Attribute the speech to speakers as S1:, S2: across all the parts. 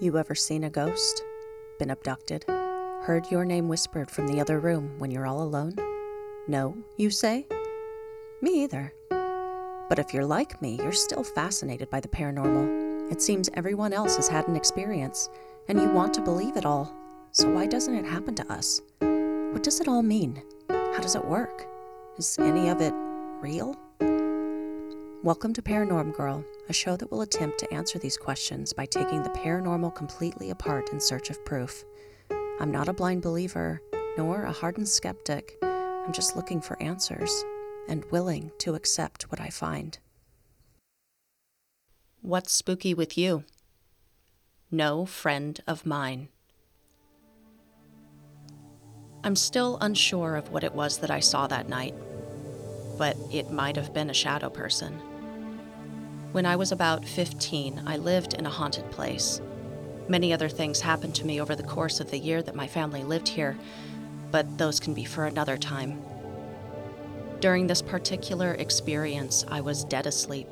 S1: You ever seen a ghost? Been abducted? Heard your name whispered from the other room when you're all alone? No, you say? Me either. But if you're like me, you're still fascinated by the paranormal. It seems everyone else has had an experience, and you want to believe it all. So why doesn't it happen to us? What does it all mean? How does it work? Is any of it real? Welcome to Paranorm Girl, a show that will attempt to answer these questions by taking the paranormal completely apart in search of proof. I'm not a blind believer, nor a hardened skeptic. I'm just looking for answers and willing to accept what I find. What's spooky with you? No friend of mine. I'm still unsure of what it was that I saw that night, but it might have been a shadow person. When I was about 15, I lived in a haunted place. Many other things happened to me over the course of the year that my family lived here, but those can be for another time. During this particular experience, I was dead asleep,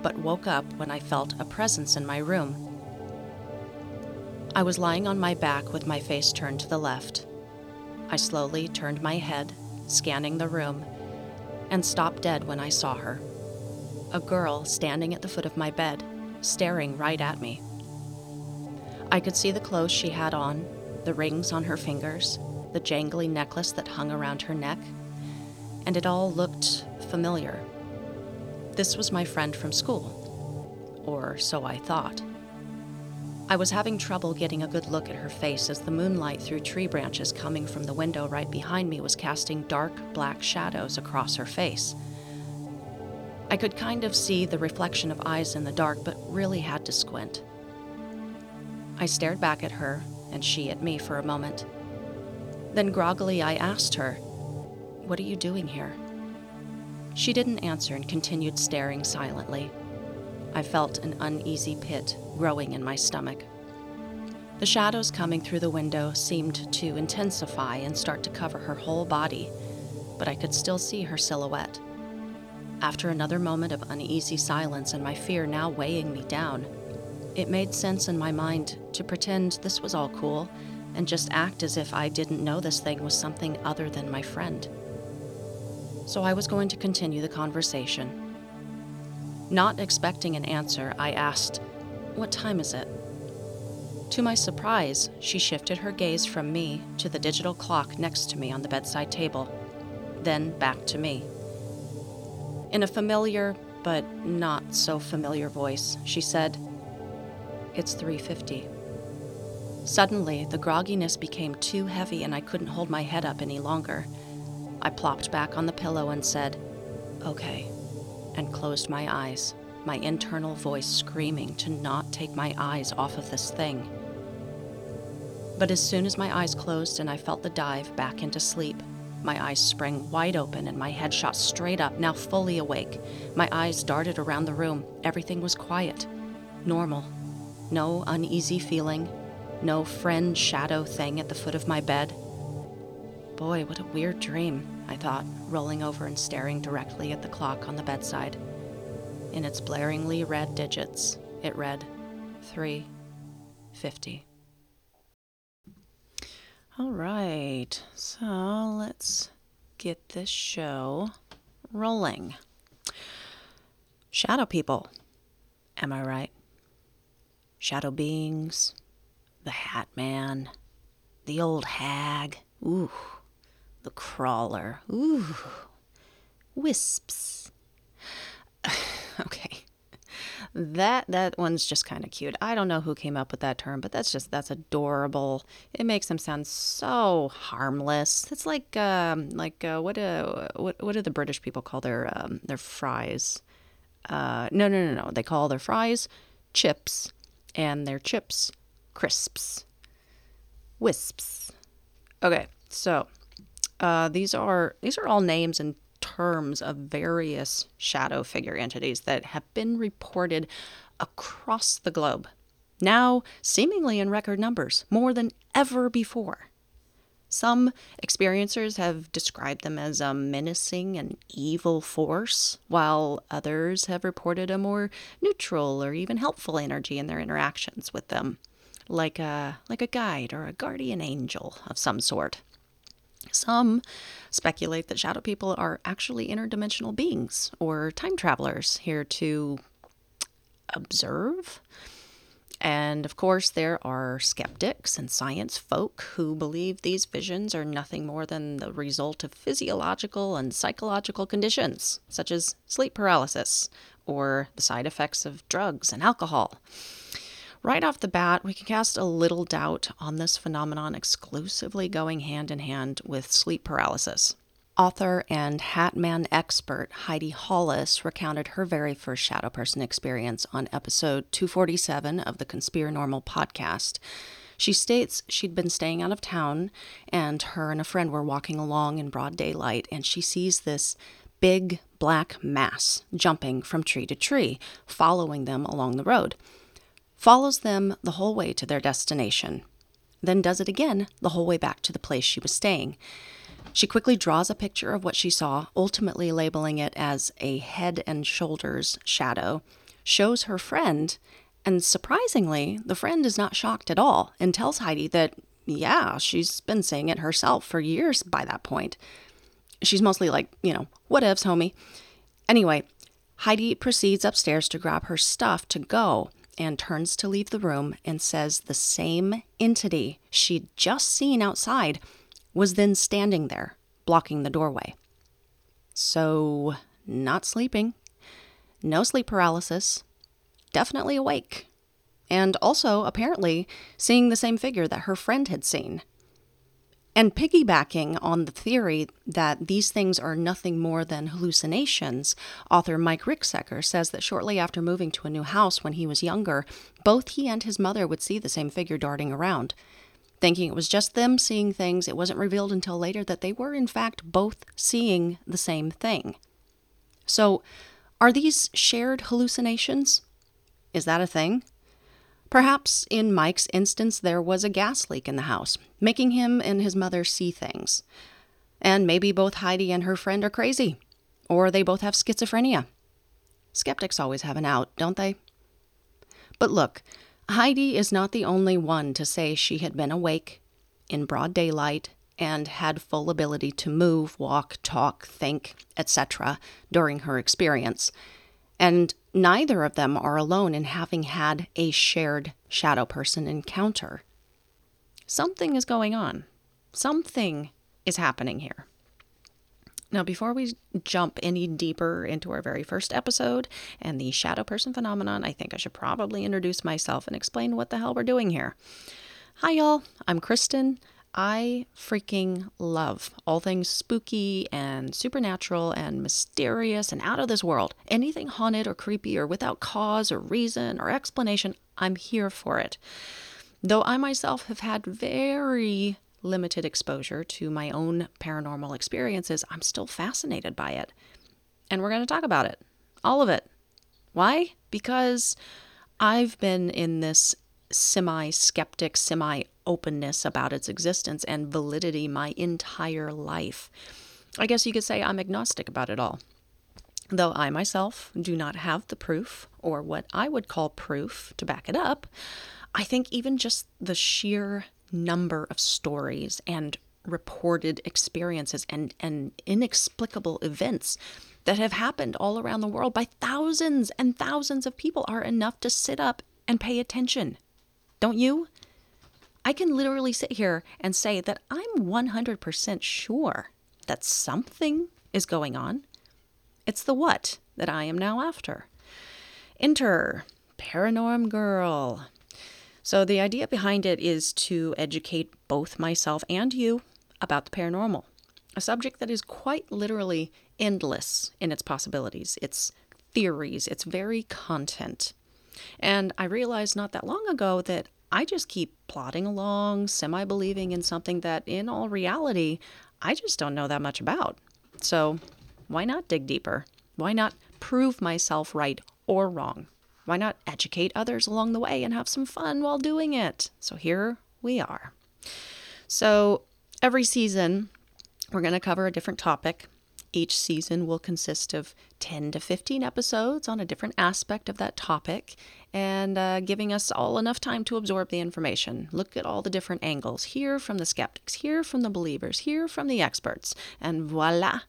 S1: but woke up when I felt a presence in my room. I was lying on my back with my face turned to the left. I slowly turned my head, scanning the room, and stopped dead when I saw her a girl standing at the foot of my bed, staring right at me. I could see the clothes she had on, the rings on her fingers, the jangly necklace that hung around her neck, and it all looked familiar. This was my friend from school, or so I thought. I was having trouble getting a good look at her face as the moonlight through tree branches coming from the window right behind me was casting dark black shadows across her face. I could kind of see the reflection of eyes in the dark, but really had to squint. I stared back at her, and she at me for a moment. Then groggily, I asked her, What are you doing here? She didn't answer and continued staring silently. I felt an uneasy pit growing in my stomach. The shadows coming through the window seemed to intensify and start to cover her whole body, but I could still see her silhouette. After another moment of uneasy silence and my fear now weighing me down, it made sense in my mind to pretend this was all cool and just act as if I didn't know this thing was something other than my friend. So I was going to continue the conversation. Not expecting an answer, I asked, What time is it? To my surprise, she shifted her gaze from me to the digital clock next to me on the bedside table, then back to me. In a familiar, but not so familiar voice, she said, It's 350. Suddenly, the grogginess became too heavy and I couldn't hold my head up any longer. I plopped back on the pillow and said, Okay, and closed my eyes, my internal voice screaming to not take my eyes off of this thing. But as soon as my eyes closed and I felt the dive back into sleep, my eyes sprang wide open and my head shot straight up, now fully awake. My eyes darted around the room. Everything was quiet, normal. No uneasy feeling, no friend shadow thing at the foot of my bed. Boy, what a weird dream, I thought, rolling over and staring directly at the clock on the bedside. In its blaringly red digits, it read 350. All right, so let's get this show rolling. Shadow people, am I right? Shadow beings, the Hat Man, the old hag, ooh, the crawler, ooh, wisps. okay, that that one's just kind of cute. I don't know who came up with that term, but that's just that's adorable. It makes them sound so harmless. It's like um, like uh, what uh, what what do the British people call their um, their fries? Uh, no no no no. They call their fries chips, and their chips crisps, wisps. Okay, so uh, these are these are all names and terms of various shadow figure entities that have been reported across the globe, now seemingly in record numbers, more than ever before. Some experiencers have described them as a menacing and evil force, while others have reported a more neutral or even helpful energy in their interactions with them. like a like a guide or a guardian angel of some sort. Some speculate that shadow people are actually interdimensional beings or time travelers here to observe. And of course, there are skeptics and science folk who believe these visions are nothing more than the result of physiological and psychological conditions, such as sleep paralysis or the side effects of drugs and alcohol. Right off the bat, we can cast a little doubt on this phenomenon exclusively going hand in hand with sleep paralysis. Author and Hatman expert Heidi Hollis recounted her very first shadow person experience on episode 247 of the Conspiranormal podcast. She states she'd been staying out of town, and her and a friend were walking along in broad daylight, and she sees this big black mass jumping from tree to tree, following them along the road. Follows them the whole way to their destination, then does it again the whole way back to the place she was staying. She quickly draws a picture of what she saw, ultimately labeling it as a head and shoulders shadow, shows her friend, and surprisingly, the friend is not shocked at all and tells Heidi that, yeah, she's been seeing it herself for years by that point. She's mostly like, you know, whatevs, homie. Anyway, Heidi proceeds upstairs to grab her stuff to go and turns to leave the room and says the same entity she'd just seen outside was then standing there, blocking the doorway. So, not sleeping, no sleep paralysis, definitely awake, and also apparently seeing the same figure that her friend had seen. And piggybacking on the theory that these things are nothing more than hallucinations, author Mike Ricksecker says that shortly after moving to a new house when he was younger, both he and his mother would see the same figure darting around. Thinking it was just them seeing things, it wasn't revealed until later that they were, in fact, both seeing the same thing. So, are these shared hallucinations? Is that a thing? Perhaps in Mike's instance, there was a gas leak in the house, making him and his mother see things. And maybe both Heidi and her friend are crazy, or they both have schizophrenia. Skeptics always have an out, don't they? But look, Heidi is not the only one to say she had been awake in broad daylight and had full ability to move, walk, talk, think, etc. during her experience. And neither of them are alone in having had a shared shadow person encounter. Something is going on. Something is happening here. Now, before we jump any deeper into our very first episode and the shadow person phenomenon, I think I should probably introduce myself and explain what the hell we're doing here. Hi, y'all. I'm Kristen. I freaking love all things spooky and supernatural and mysterious and out of this world. Anything haunted or creepy or without cause or reason or explanation, I'm here for it. Though I myself have had very limited exposure to my own paranormal experiences, I'm still fascinated by it. And we're going to talk about it. All of it. Why? Because I've been in this semi skeptic, semi openness about its existence and validity my entire life. I guess you could say I'm agnostic about it all. Though I myself do not have the proof, or what I would call proof, to back it up, I think even just the sheer number of stories and reported experiences and, and inexplicable events that have happened all around the world by thousands and thousands of people are enough to sit up and pay attention. Don't you? I can literally sit here and say that I'm 100% sure that something is going on. It's the what that I am now after. Enter Paranorm Girl. So, the idea behind it is to educate both myself and you about the paranormal, a subject that is quite literally endless in its possibilities, its theories, its very content. And I realized not that long ago that I just keep plodding along, semi believing in something that, in all reality, I just don't know that much about. So, why not dig deeper? Why not prove myself right or wrong? Why not educate others along the way and have some fun while doing it? So here we are. So every season, we're going to cover a different topic. Each season will consist of 10 to 15 episodes on a different aspect of that topic and uh, giving us all enough time to absorb the information. Look at all the different angles. Hear from the skeptics, hear from the believers, hear from the experts, and voila!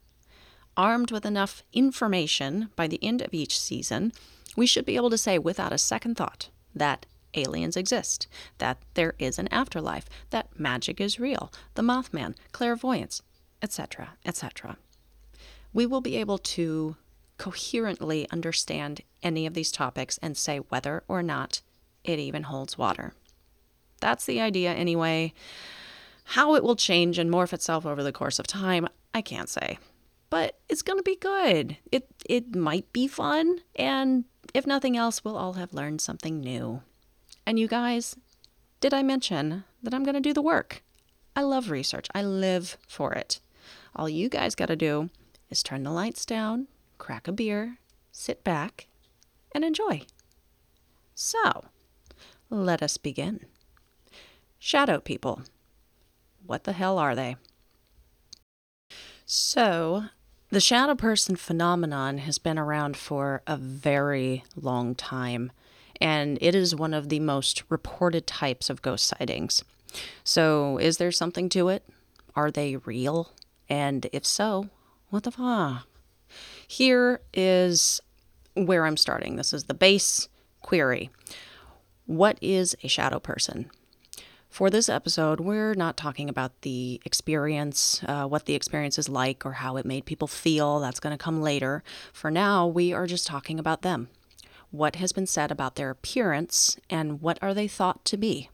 S1: Armed with enough information by the end of each season, we should be able to say without a second thought that aliens exist, that there is an afterlife, that magic is real, the Mothman, clairvoyance, etc., etc. We will be able to coherently understand any of these topics and say whether or not it even holds water. That's the idea, anyway. How it will change and morph itself over the course of time, I can't say. But it's going to be good. It it might be fun and if nothing else, we'll all have learned something new. And you guys, did I mention that I'm going to do the work? I love research. I live for it. All you guys got to do is turn the lights down, crack a beer, sit back, and enjoy. So, let us begin. Shadow people. What the hell are they? So, the shadow person phenomenon has been around for a very long time, and it is one of the most reported types of ghost sightings. So, is there something to it? Are they real? And if so, what the fuck? Here is where I'm starting. This is the base query. What is a shadow person? For this episode, we're not talking about the experience, uh, what the experience is like, or how it made people feel. That's going to come later. For now, we are just talking about them. What has been said about their appearance, and what are they thought to be?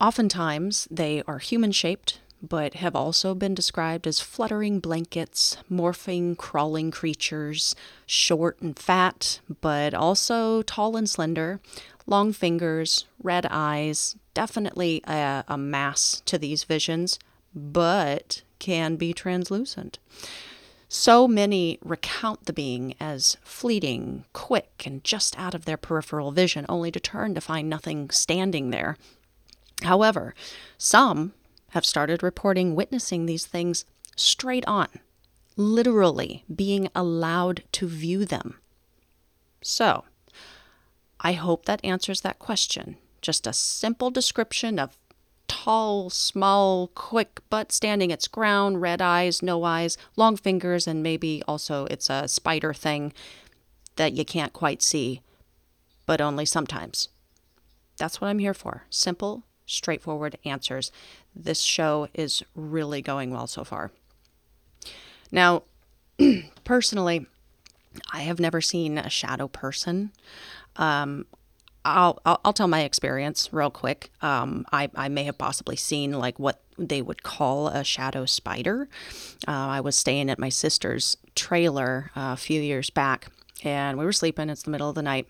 S1: Oftentimes, they are human shaped, but have also been described as fluttering blankets, morphing, crawling creatures, short and fat, but also tall and slender, long fingers, red eyes, definitely a, a mass to these visions, but can be translucent. So many recount the being as fleeting, quick, and just out of their peripheral vision, only to turn to find nothing standing there. However, some have started reporting witnessing these things straight on, literally being allowed to view them. So, I hope that answers that question. Just a simple description of tall, small, quick, but standing its ground, red eyes, no eyes, long fingers, and maybe also it's a spider thing that you can't quite see, but only sometimes. That's what I'm here for. Simple, straightforward answers. This show is really going well so far. Now, personally, I have never seen a shadow person. Um, I'll, I'll, I'll tell my experience real quick. Um, I I may have possibly seen like what they would call a shadow spider. Uh, I was staying at my sister's trailer uh, a few years back, and we were sleeping. It's the middle of the night,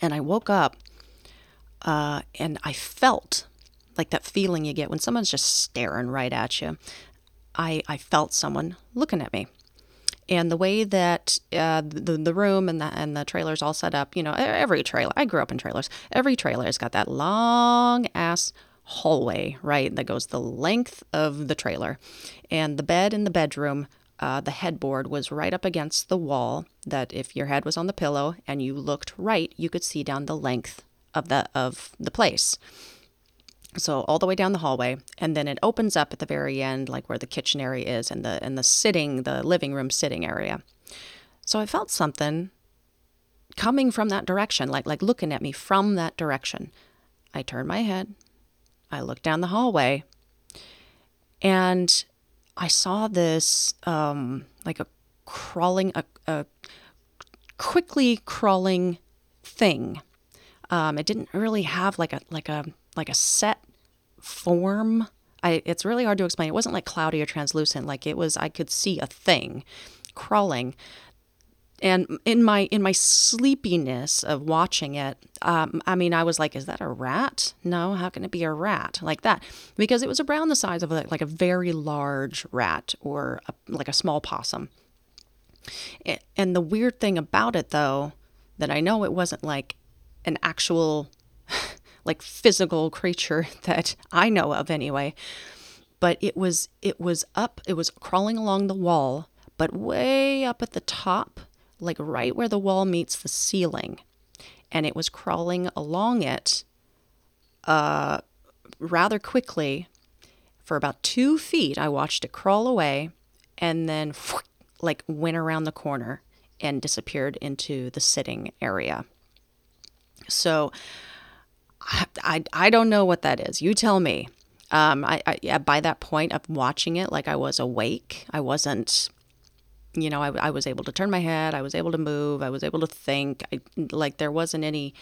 S1: and I woke up, uh, and I felt like that feeling you get when someone's just staring right at you. I I felt someone looking at me and the way that uh, the the room and the and the trailers all set up, you know, every trailer. I grew up in trailers. Every trailer has got that long ass hallway, right, that goes the length of the trailer, and the bed in the bedroom. Uh, the headboard was right up against the wall. That if your head was on the pillow and you looked right, you could see down the length of the of the place. So all the way down the hallway, and then it opens up at the very end, like where the kitchen area is, and the and the sitting, the living room sitting area. So I felt something coming from that direction, like like looking at me from that direction. I turned my head, I looked down the hallway, and I saw this um, like a crawling, a, a quickly crawling thing. Um, it didn't really have like a like a like a set form. I, it's really hard to explain. It wasn't like cloudy or translucent. Like it was, I could see a thing crawling. And in my in my sleepiness of watching it, um, I mean, I was like, "Is that a rat? No, how can it be a rat like that?" Because it was around the size of a, like a very large rat or a, like a small possum. And the weird thing about it, though, that I know it wasn't like an actual like physical creature that I know of anyway. but it was it was up, it was crawling along the wall, but way up at the top, like right where the wall meets the ceiling. And it was crawling along it uh, rather quickly for about two feet. I watched it crawl away and then like went around the corner and disappeared into the sitting area. So I, I, I don't know what that is. You tell me. Um, I, I yeah, by that point of watching it, like I was awake. I wasn't, you know, I, I was able to turn my head. I was able to move. I was able to think. I, like there wasn't any.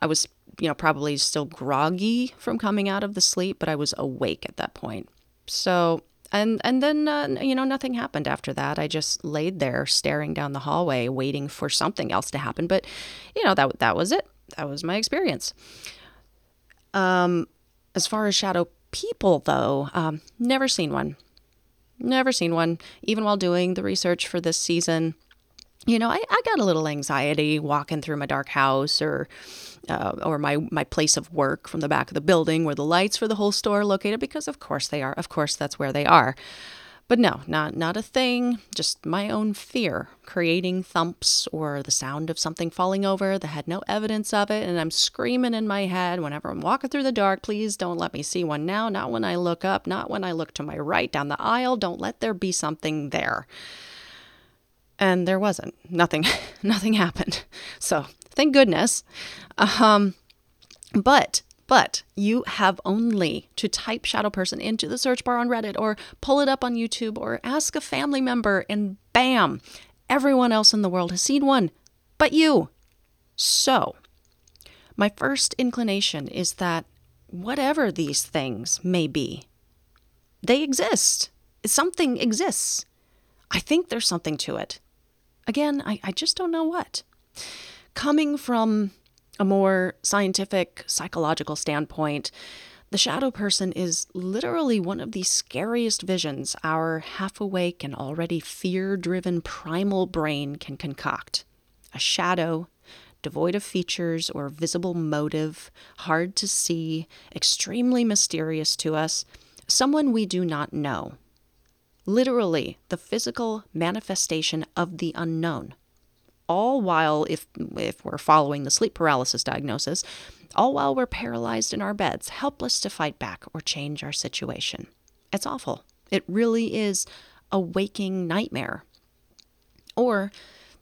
S1: I was, you know, probably still groggy from coming out of the sleep, but I was awake at that point. So and and then uh, you know nothing happened after that i just laid there staring down the hallway waiting for something else to happen but you know that that was it that was my experience um as far as shadow people though um never seen one never seen one even while doing the research for this season you know, I, I got a little anxiety walking through my dark house or uh, or my, my place of work from the back of the building where the lights for the whole store are located because of course they are. Of course that's where they are. But no, not not a thing, just my own fear creating thumps or the sound of something falling over that had no evidence of it and I'm screaming in my head whenever I'm walking through the dark, please don't let me see one now, not when I look up, not when I look to my right down the aisle, don't let there be something there and there wasn't. Nothing, nothing happened. So thank goodness. Um, but but you have only to type shadow person into the search bar on Reddit or pull it up on YouTube or ask a family member, and bam, everyone else in the world has seen one, but you. So, my first inclination is that whatever these things may be, they exist. Something exists. I think there's something to it. Again, I, I just don't know what. Coming from a more scientific, psychological standpoint, the shadow person is literally one of the scariest visions our half awake and already fear driven primal brain can concoct. A shadow, devoid of features or visible motive, hard to see, extremely mysterious to us, someone we do not know literally the physical manifestation of the unknown. All while, if, if we're following the sleep paralysis diagnosis, all while we're paralyzed in our beds, helpless to fight back or change our situation. It's awful. It really is a waking nightmare. Or,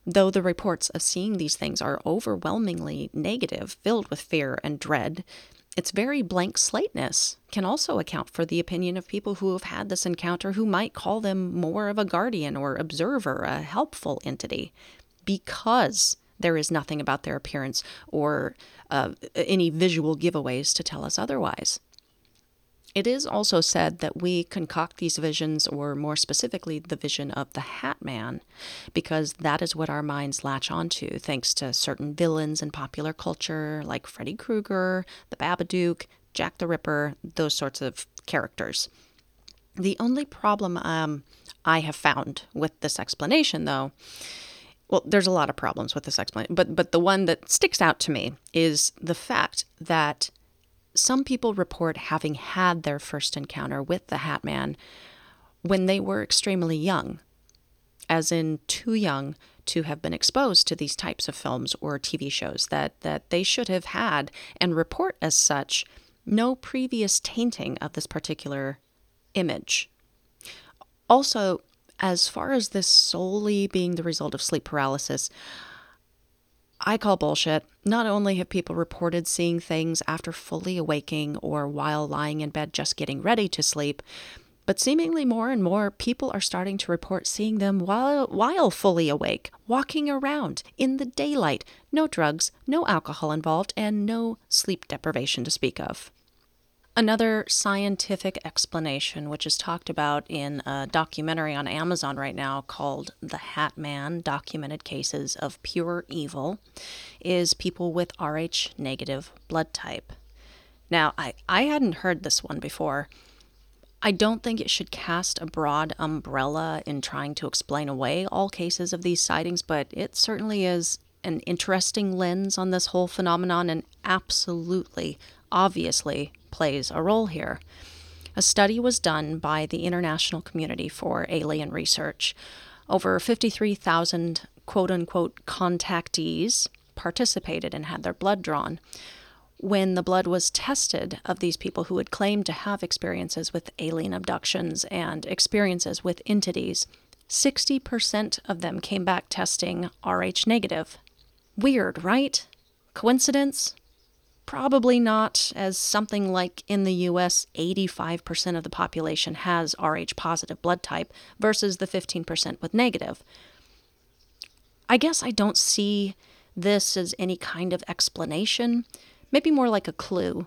S1: though the reports of seeing these things are overwhelmingly negative, filled with fear and dread, its very blank slateness can also account for the opinion of people who have had this encounter who might call them more of a guardian or observer, a helpful entity, because there is nothing about their appearance or uh, any visual giveaways to tell us otherwise. It is also said that we concoct these visions, or more specifically, the vision of the Hat Man, because that is what our minds latch onto, thanks to certain villains in popular culture like Freddy Krueger, the Babadook, Jack the Ripper, those sorts of characters. The only problem um, I have found with this explanation, though, well, there's a lot of problems with this explanation, but but the one that sticks out to me is the fact that some people report having had their first encounter with the Hat Man when they were extremely young, as in too young to have been exposed to these types of films or TV shows, that, that they should have had and report as such no previous tainting of this particular image. Also, as far as this solely being the result of sleep paralysis, I call bullshit. Not only have people reported seeing things after fully awaking or while lying in bed just getting ready to sleep, but seemingly more and more people are starting to report seeing them while while fully awake, walking around in the daylight. No drugs, no alcohol involved, and no sleep deprivation to speak of. Another scientific explanation, which is talked about in a documentary on Amazon right now called The Hat Man Documented Cases of Pure Evil, is people with Rh negative blood type. Now, I, I hadn't heard this one before. I don't think it should cast a broad umbrella in trying to explain away all cases of these sightings, but it certainly is an interesting lens on this whole phenomenon and absolutely, obviously, plays a role here. A study was done by the International Community for Alien Research. Over 53,000 quote unquote contactees participated and had their blood drawn. When the blood was tested of these people who had claimed to have experiences with alien abductions and experiences with entities, 60% of them came back testing Rh negative. Weird, right? Coincidence? Probably not, as something like in the US, 85% of the population has Rh positive blood type versus the 15% with negative. I guess I don't see this as any kind of explanation, maybe more like a clue.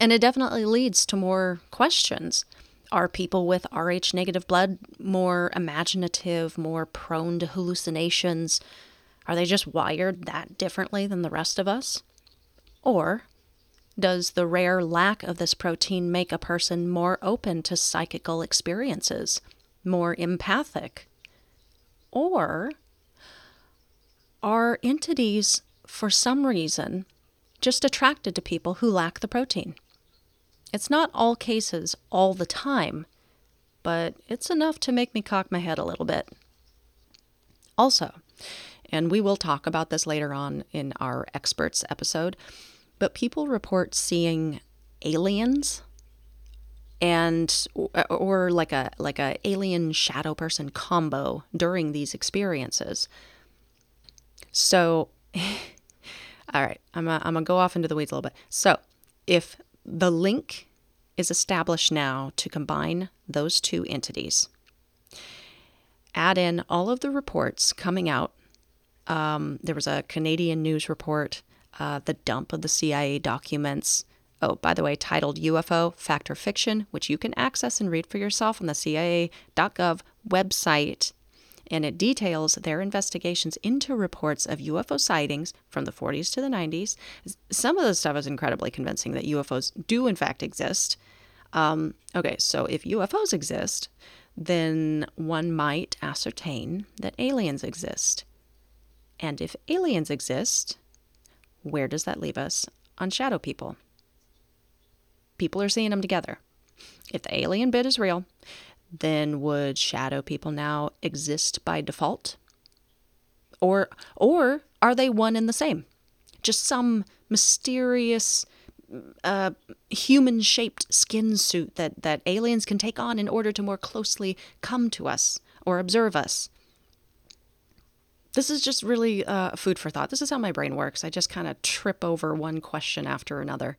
S1: And it definitely leads to more questions. Are people with Rh negative blood more imaginative, more prone to hallucinations? Are they just wired that differently than the rest of us? Or does the rare lack of this protein make a person more open to psychical experiences, more empathic? Or are entities, for some reason, just attracted to people who lack the protein? It's not all cases all the time, but it's enough to make me cock my head a little bit. Also, and we will talk about this later on in our experts episode, but people report seeing aliens and or like a like a alien shadow person combo during these experiences. So all right, I'm gonna, I'm gonna go off into the weeds a little bit. So, if the link is established now to combine those two entities. Add in all of the reports coming out. Um, there was a Canadian news report, uh, the dump of the CIA documents. Oh, by the way, titled UFO Fact or Fiction, which you can access and read for yourself on the CIA.gov website and it details their investigations into reports of UFO sightings from the 40s to the 90s. Some of the stuff is incredibly convincing that UFOs do, in fact, exist. Um, okay, so if UFOs exist, then one might ascertain that aliens exist. And if aliens exist, where does that leave us on shadow people? People are seeing them together. If the alien bit is real, then would shadow people now exist by default? Or or are they one and the same? Just some mysterious uh, human shaped skin suit that, that aliens can take on in order to more closely come to us or observe us. This is just really uh, food for thought. This is how my brain works. I just kind of trip over one question after another.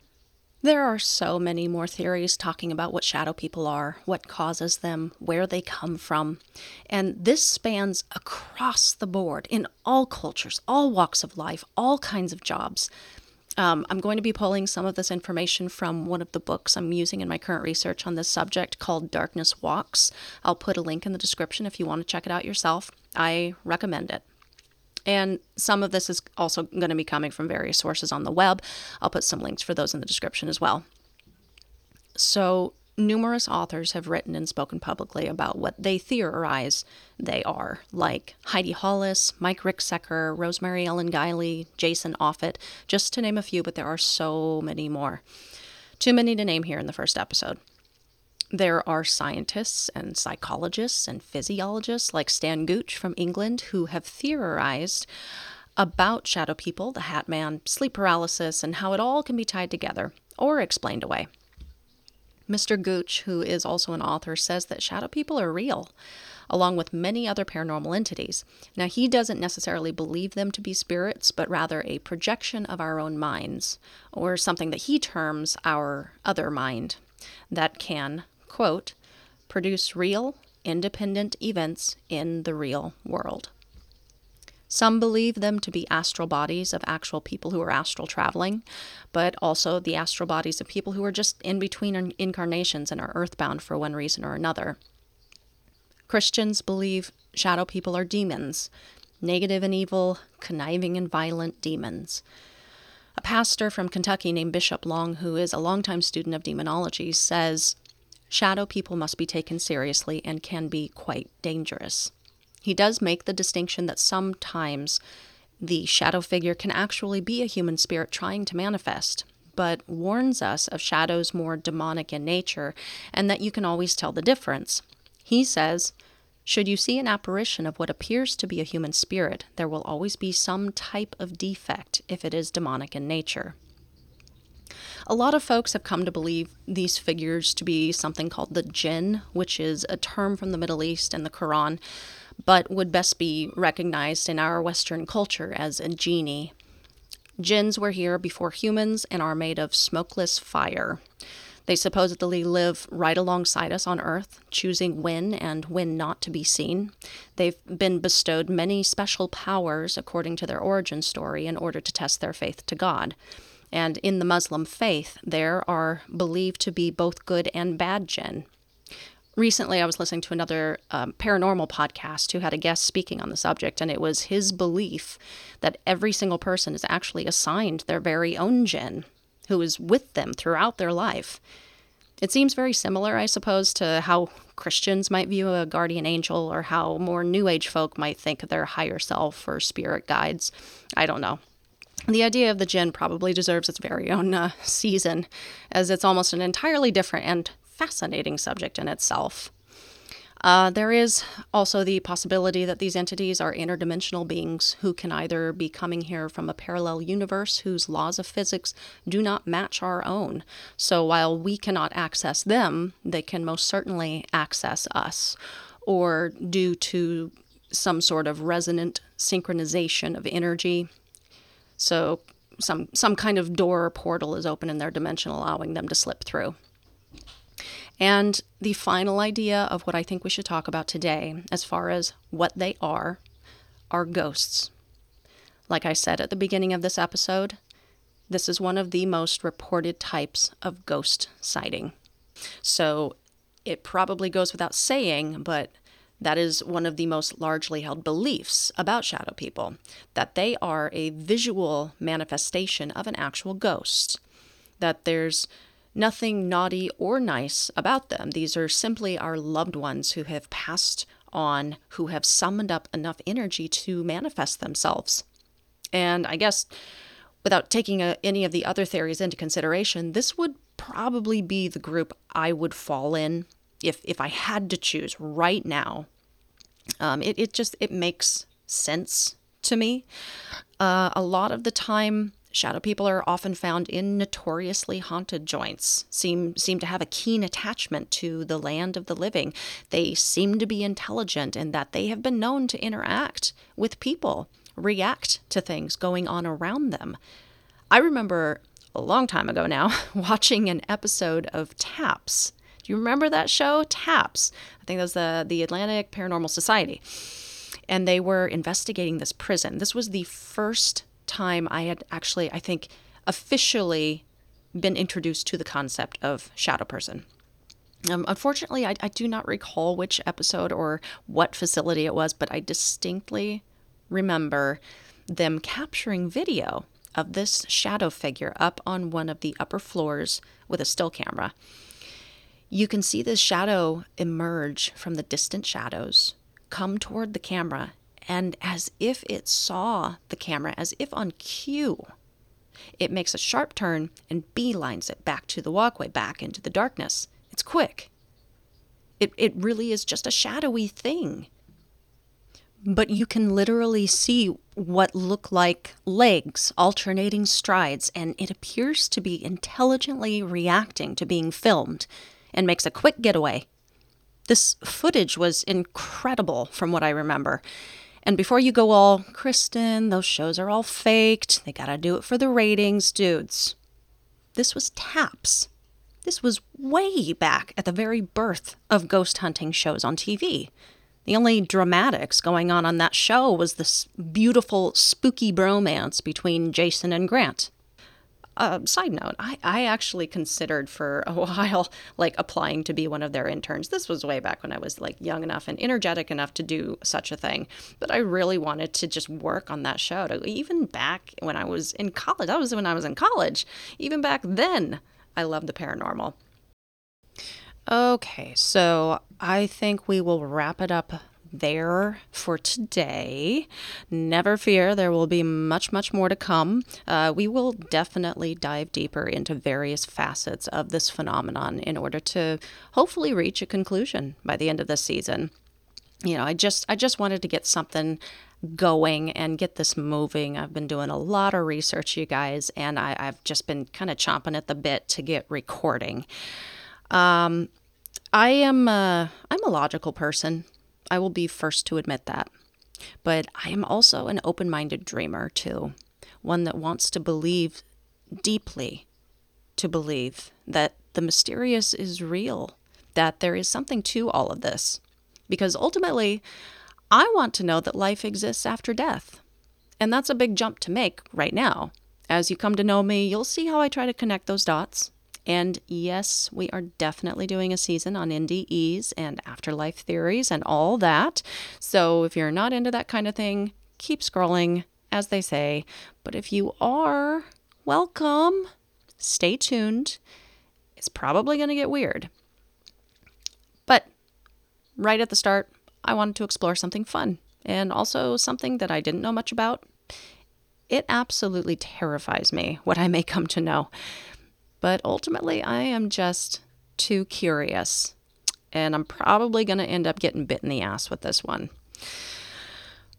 S1: There are so many more theories talking about what shadow people are, what causes them, where they come from. And this spans across the board in all cultures, all walks of life, all kinds of jobs. Um, I'm going to be pulling some of this information from one of the books I'm using in my current research on this subject called Darkness Walks. I'll put a link in the description if you want to check it out yourself. I recommend it. And some of this is also going to be coming from various sources on the web. I'll put some links for those in the description as well. So, numerous authors have written and spoken publicly about what they theorize they are, like Heidi Hollis, Mike Ricksecker, Rosemary Ellen Guiley, Jason Offutt, just to name a few, but there are so many more. Too many to name here in the first episode. There are scientists and psychologists and physiologists like Stan Gooch from England who have theorized about shadow people, the Hat Man, sleep paralysis, and how it all can be tied together or explained away. Mr. Gooch, who is also an author, says that shadow people are real, along with many other paranormal entities. Now, he doesn't necessarily believe them to be spirits, but rather a projection of our own minds, or something that he terms our other mind, that can quote, produce real, independent events in the real world. Some believe them to be astral bodies of actual people who are astral traveling, but also the astral bodies of people who are just in between incarnations and are earthbound for one reason or another. Christians believe shadow people are demons, negative and evil, conniving and violent demons. A pastor from Kentucky named Bishop Long, who is a longtime student of demonology, says shadow people must be taken seriously and can be quite dangerous. He does make the distinction that sometimes the shadow figure can actually be a human spirit trying to manifest, but warns us of shadows more demonic in nature and that you can always tell the difference. He says, should you see an apparition of what appears to be a human spirit, there will always be some type of defect if it is demonic in nature. A lot of folks have come to believe these figures to be something called the jinn, which is a term from the Middle East and the Quran, but would best be recognized in our Western culture as a genie. Jinns were here before humans and are made of smokeless fire. They supposedly live right alongside us on Earth, choosing when and when not to be seen. They've been bestowed many special powers according to their origin story in order to test their faith to God. And in the Muslim faith, there are believed to be both good and bad jinn. Recently, I was listening to another um, paranormal podcast who had a guest speaking on the subject, and it was his belief that every single person is actually assigned their very own jinn who is with them throughout their life. It seems very similar, I suppose, to how Christians might view a guardian angel or how more New Age folk might think of their higher self or spirit guides. I don't know. The idea of the jinn probably deserves its very own uh, season, as it's almost an entirely different and fascinating subject in itself. Uh, there is also the possibility that these entities are interdimensional beings who can either be coming here from a parallel universe whose laws of physics do not match our own. So while we cannot access them, they can most certainly access us, or due to some sort of resonant synchronization of energy. So some some kind of door or portal is open in their dimension, allowing them to slip through. And the final idea of what I think we should talk about today, as far as what they are, are ghosts. Like I said at the beginning of this episode, this is one of the most reported types of ghost sighting. So it probably goes without saying, but that is one of the most largely held beliefs about shadow people that they are a visual manifestation of an actual ghost. That there's nothing naughty or nice about them. These are simply our loved ones who have passed on, who have summoned up enough energy to manifest themselves. And I guess without taking a, any of the other theories into consideration, this would probably be the group I would fall in if if I had to choose right now. Um, it it just it makes sense to me. Uh, a lot of the time, Shadow people are often found in notoriously haunted joints, seem, seem to have a keen attachment to the land of the living. They seem to be intelligent in that they have been known to interact with people, react to things going on around them. I remember a long time ago now watching an episode of Taps. You remember that show, Taps? I think that was the, the Atlantic Paranormal Society. And they were investigating this prison. This was the first time I had actually, I think, officially been introduced to the concept of shadow person. Um, unfortunately, I, I do not recall which episode or what facility it was, but I distinctly remember them capturing video of this shadow figure up on one of the upper floors with a still camera. You can see this shadow emerge from the distant shadows, come toward the camera, and as if it saw the camera, as if on cue, it makes a sharp turn and beelines it back to the walkway, back into the darkness. It's quick. It, it really is just a shadowy thing. But you can literally see what look like legs alternating strides, and it appears to be intelligently reacting to being filmed and makes a quick getaway. This footage was incredible from what I remember. And before you go all, Kristen, those shows are all faked. They gotta do it for the ratings, dudes. This was Taps. This was way back at the very birth of ghost hunting shows on TV. The only dramatics going on on that show was this beautiful, spooky bromance between Jason and Grant uh, side note, I, I actually considered for a while like applying to be one of their interns. This was way back when I was like young enough and energetic enough to do such a thing. But I really wanted to just work on that show. To, even back when I was in college, that was when I was in college. Even back then, I loved the paranormal. Okay, so I think we will wrap it up there for today. Never fear, there will be much, much more to come. Uh, we will definitely dive deeper into various facets of this phenomenon in order to hopefully reach a conclusion by the end of this season. You know, I just I just wanted to get something going and get this moving. I've been doing a lot of research, you guys, and I, have just been kind of chomping at the bit to get recording. Um, I am a, I'm a logical person. I will be first to admit that. But I am also an open minded dreamer, too. One that wants to believe deeply, to believe that the mysterious is real, that there is something to all of this. Because ultimately, I want to know that life exists after death. And that's a big jump to make right now. As you come to know me, you'll see how I try to connect those dots. And yes, we are definitely doing a season on NDEs and afterlife theories and all that. So if you're not into that kind of thing, keep scrolling, as they say. But if you are, welcome. Stay tuned. It's probably going to get weird. But right at the start, I wanted to explore something fun and also something that I didn't know much about. It absolutely terrifies me what I may come to know. But ultimately, I am just too curious. And I'm probably going to end up getting bit in the ass with this one.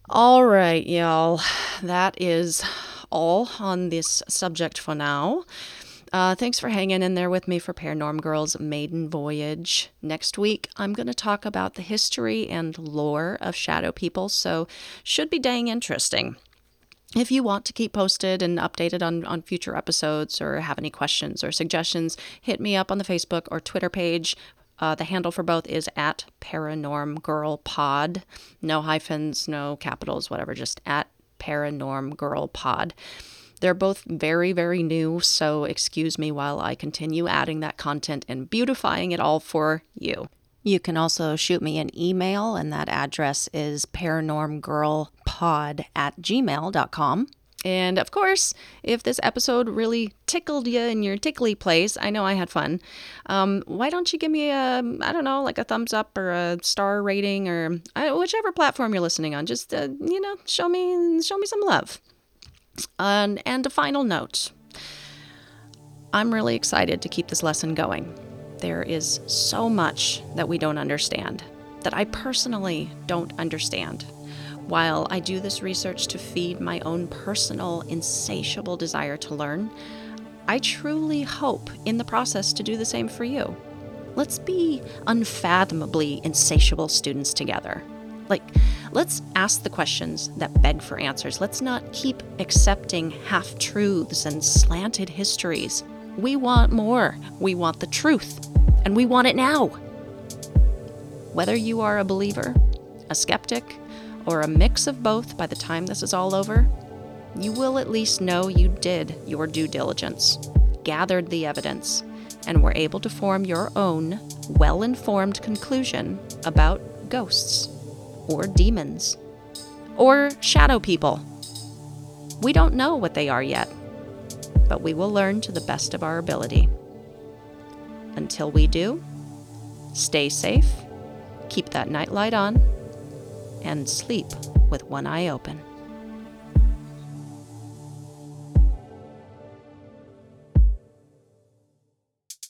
S1: All right, y'all. That is all on this subject for now. Uh, thanks for hanging in there with me for Paranorm Girls Maiden Voyage. Next week, I'm going to talk about the history and lore of shadow people, so should be dang interesting. If you want to keep posted and updated on, on future episodes or have any questions or suggestions, hit me up on the Facebook or Twitter page. Uh, the handle for both is at Paranorm Girl Pod. No hyphens, no capitals, whatever, just at Paranorm Girl Pod. They're both very, very new, so excuse me while I continue adding that content and beautifying it all for you. You can also shoot me an email, and that address is paranormgirlpod at gmail.com. And of course, if this episode really tickled you in your tickly place, I know I had fun. Um, why don't you give me a, I don't know, like a thumbs up or a star rating or uh, whichever platform you're listening on? Just uh, you know, show me show me some love. And, and a final note I'm really excited to keep this lesson going. There is so much that we don't understand, that I personally don't understand. While I do this research to feed my own personal, insatiable desire to learn, I truly hope in the process to do the same for you. Let's be unfathomably insatiable students together. Like, let's ask the questions that beg for answers. Let's not keep accepting half truths and slanted histories. We want more. We want the truth. And we want it now. Whether you are a believer, a skeptic, or a mix of both by the time this is all over, you will at least know you did your due diligence, gathered the evidence, and were able to form your own well informed conclusion about ghosts or demons, or shadow people. We don't know what they are yet, but we will learn to the best of our ability. Until we do, stay safe, keep that nightlight on, and sleep with one eye open.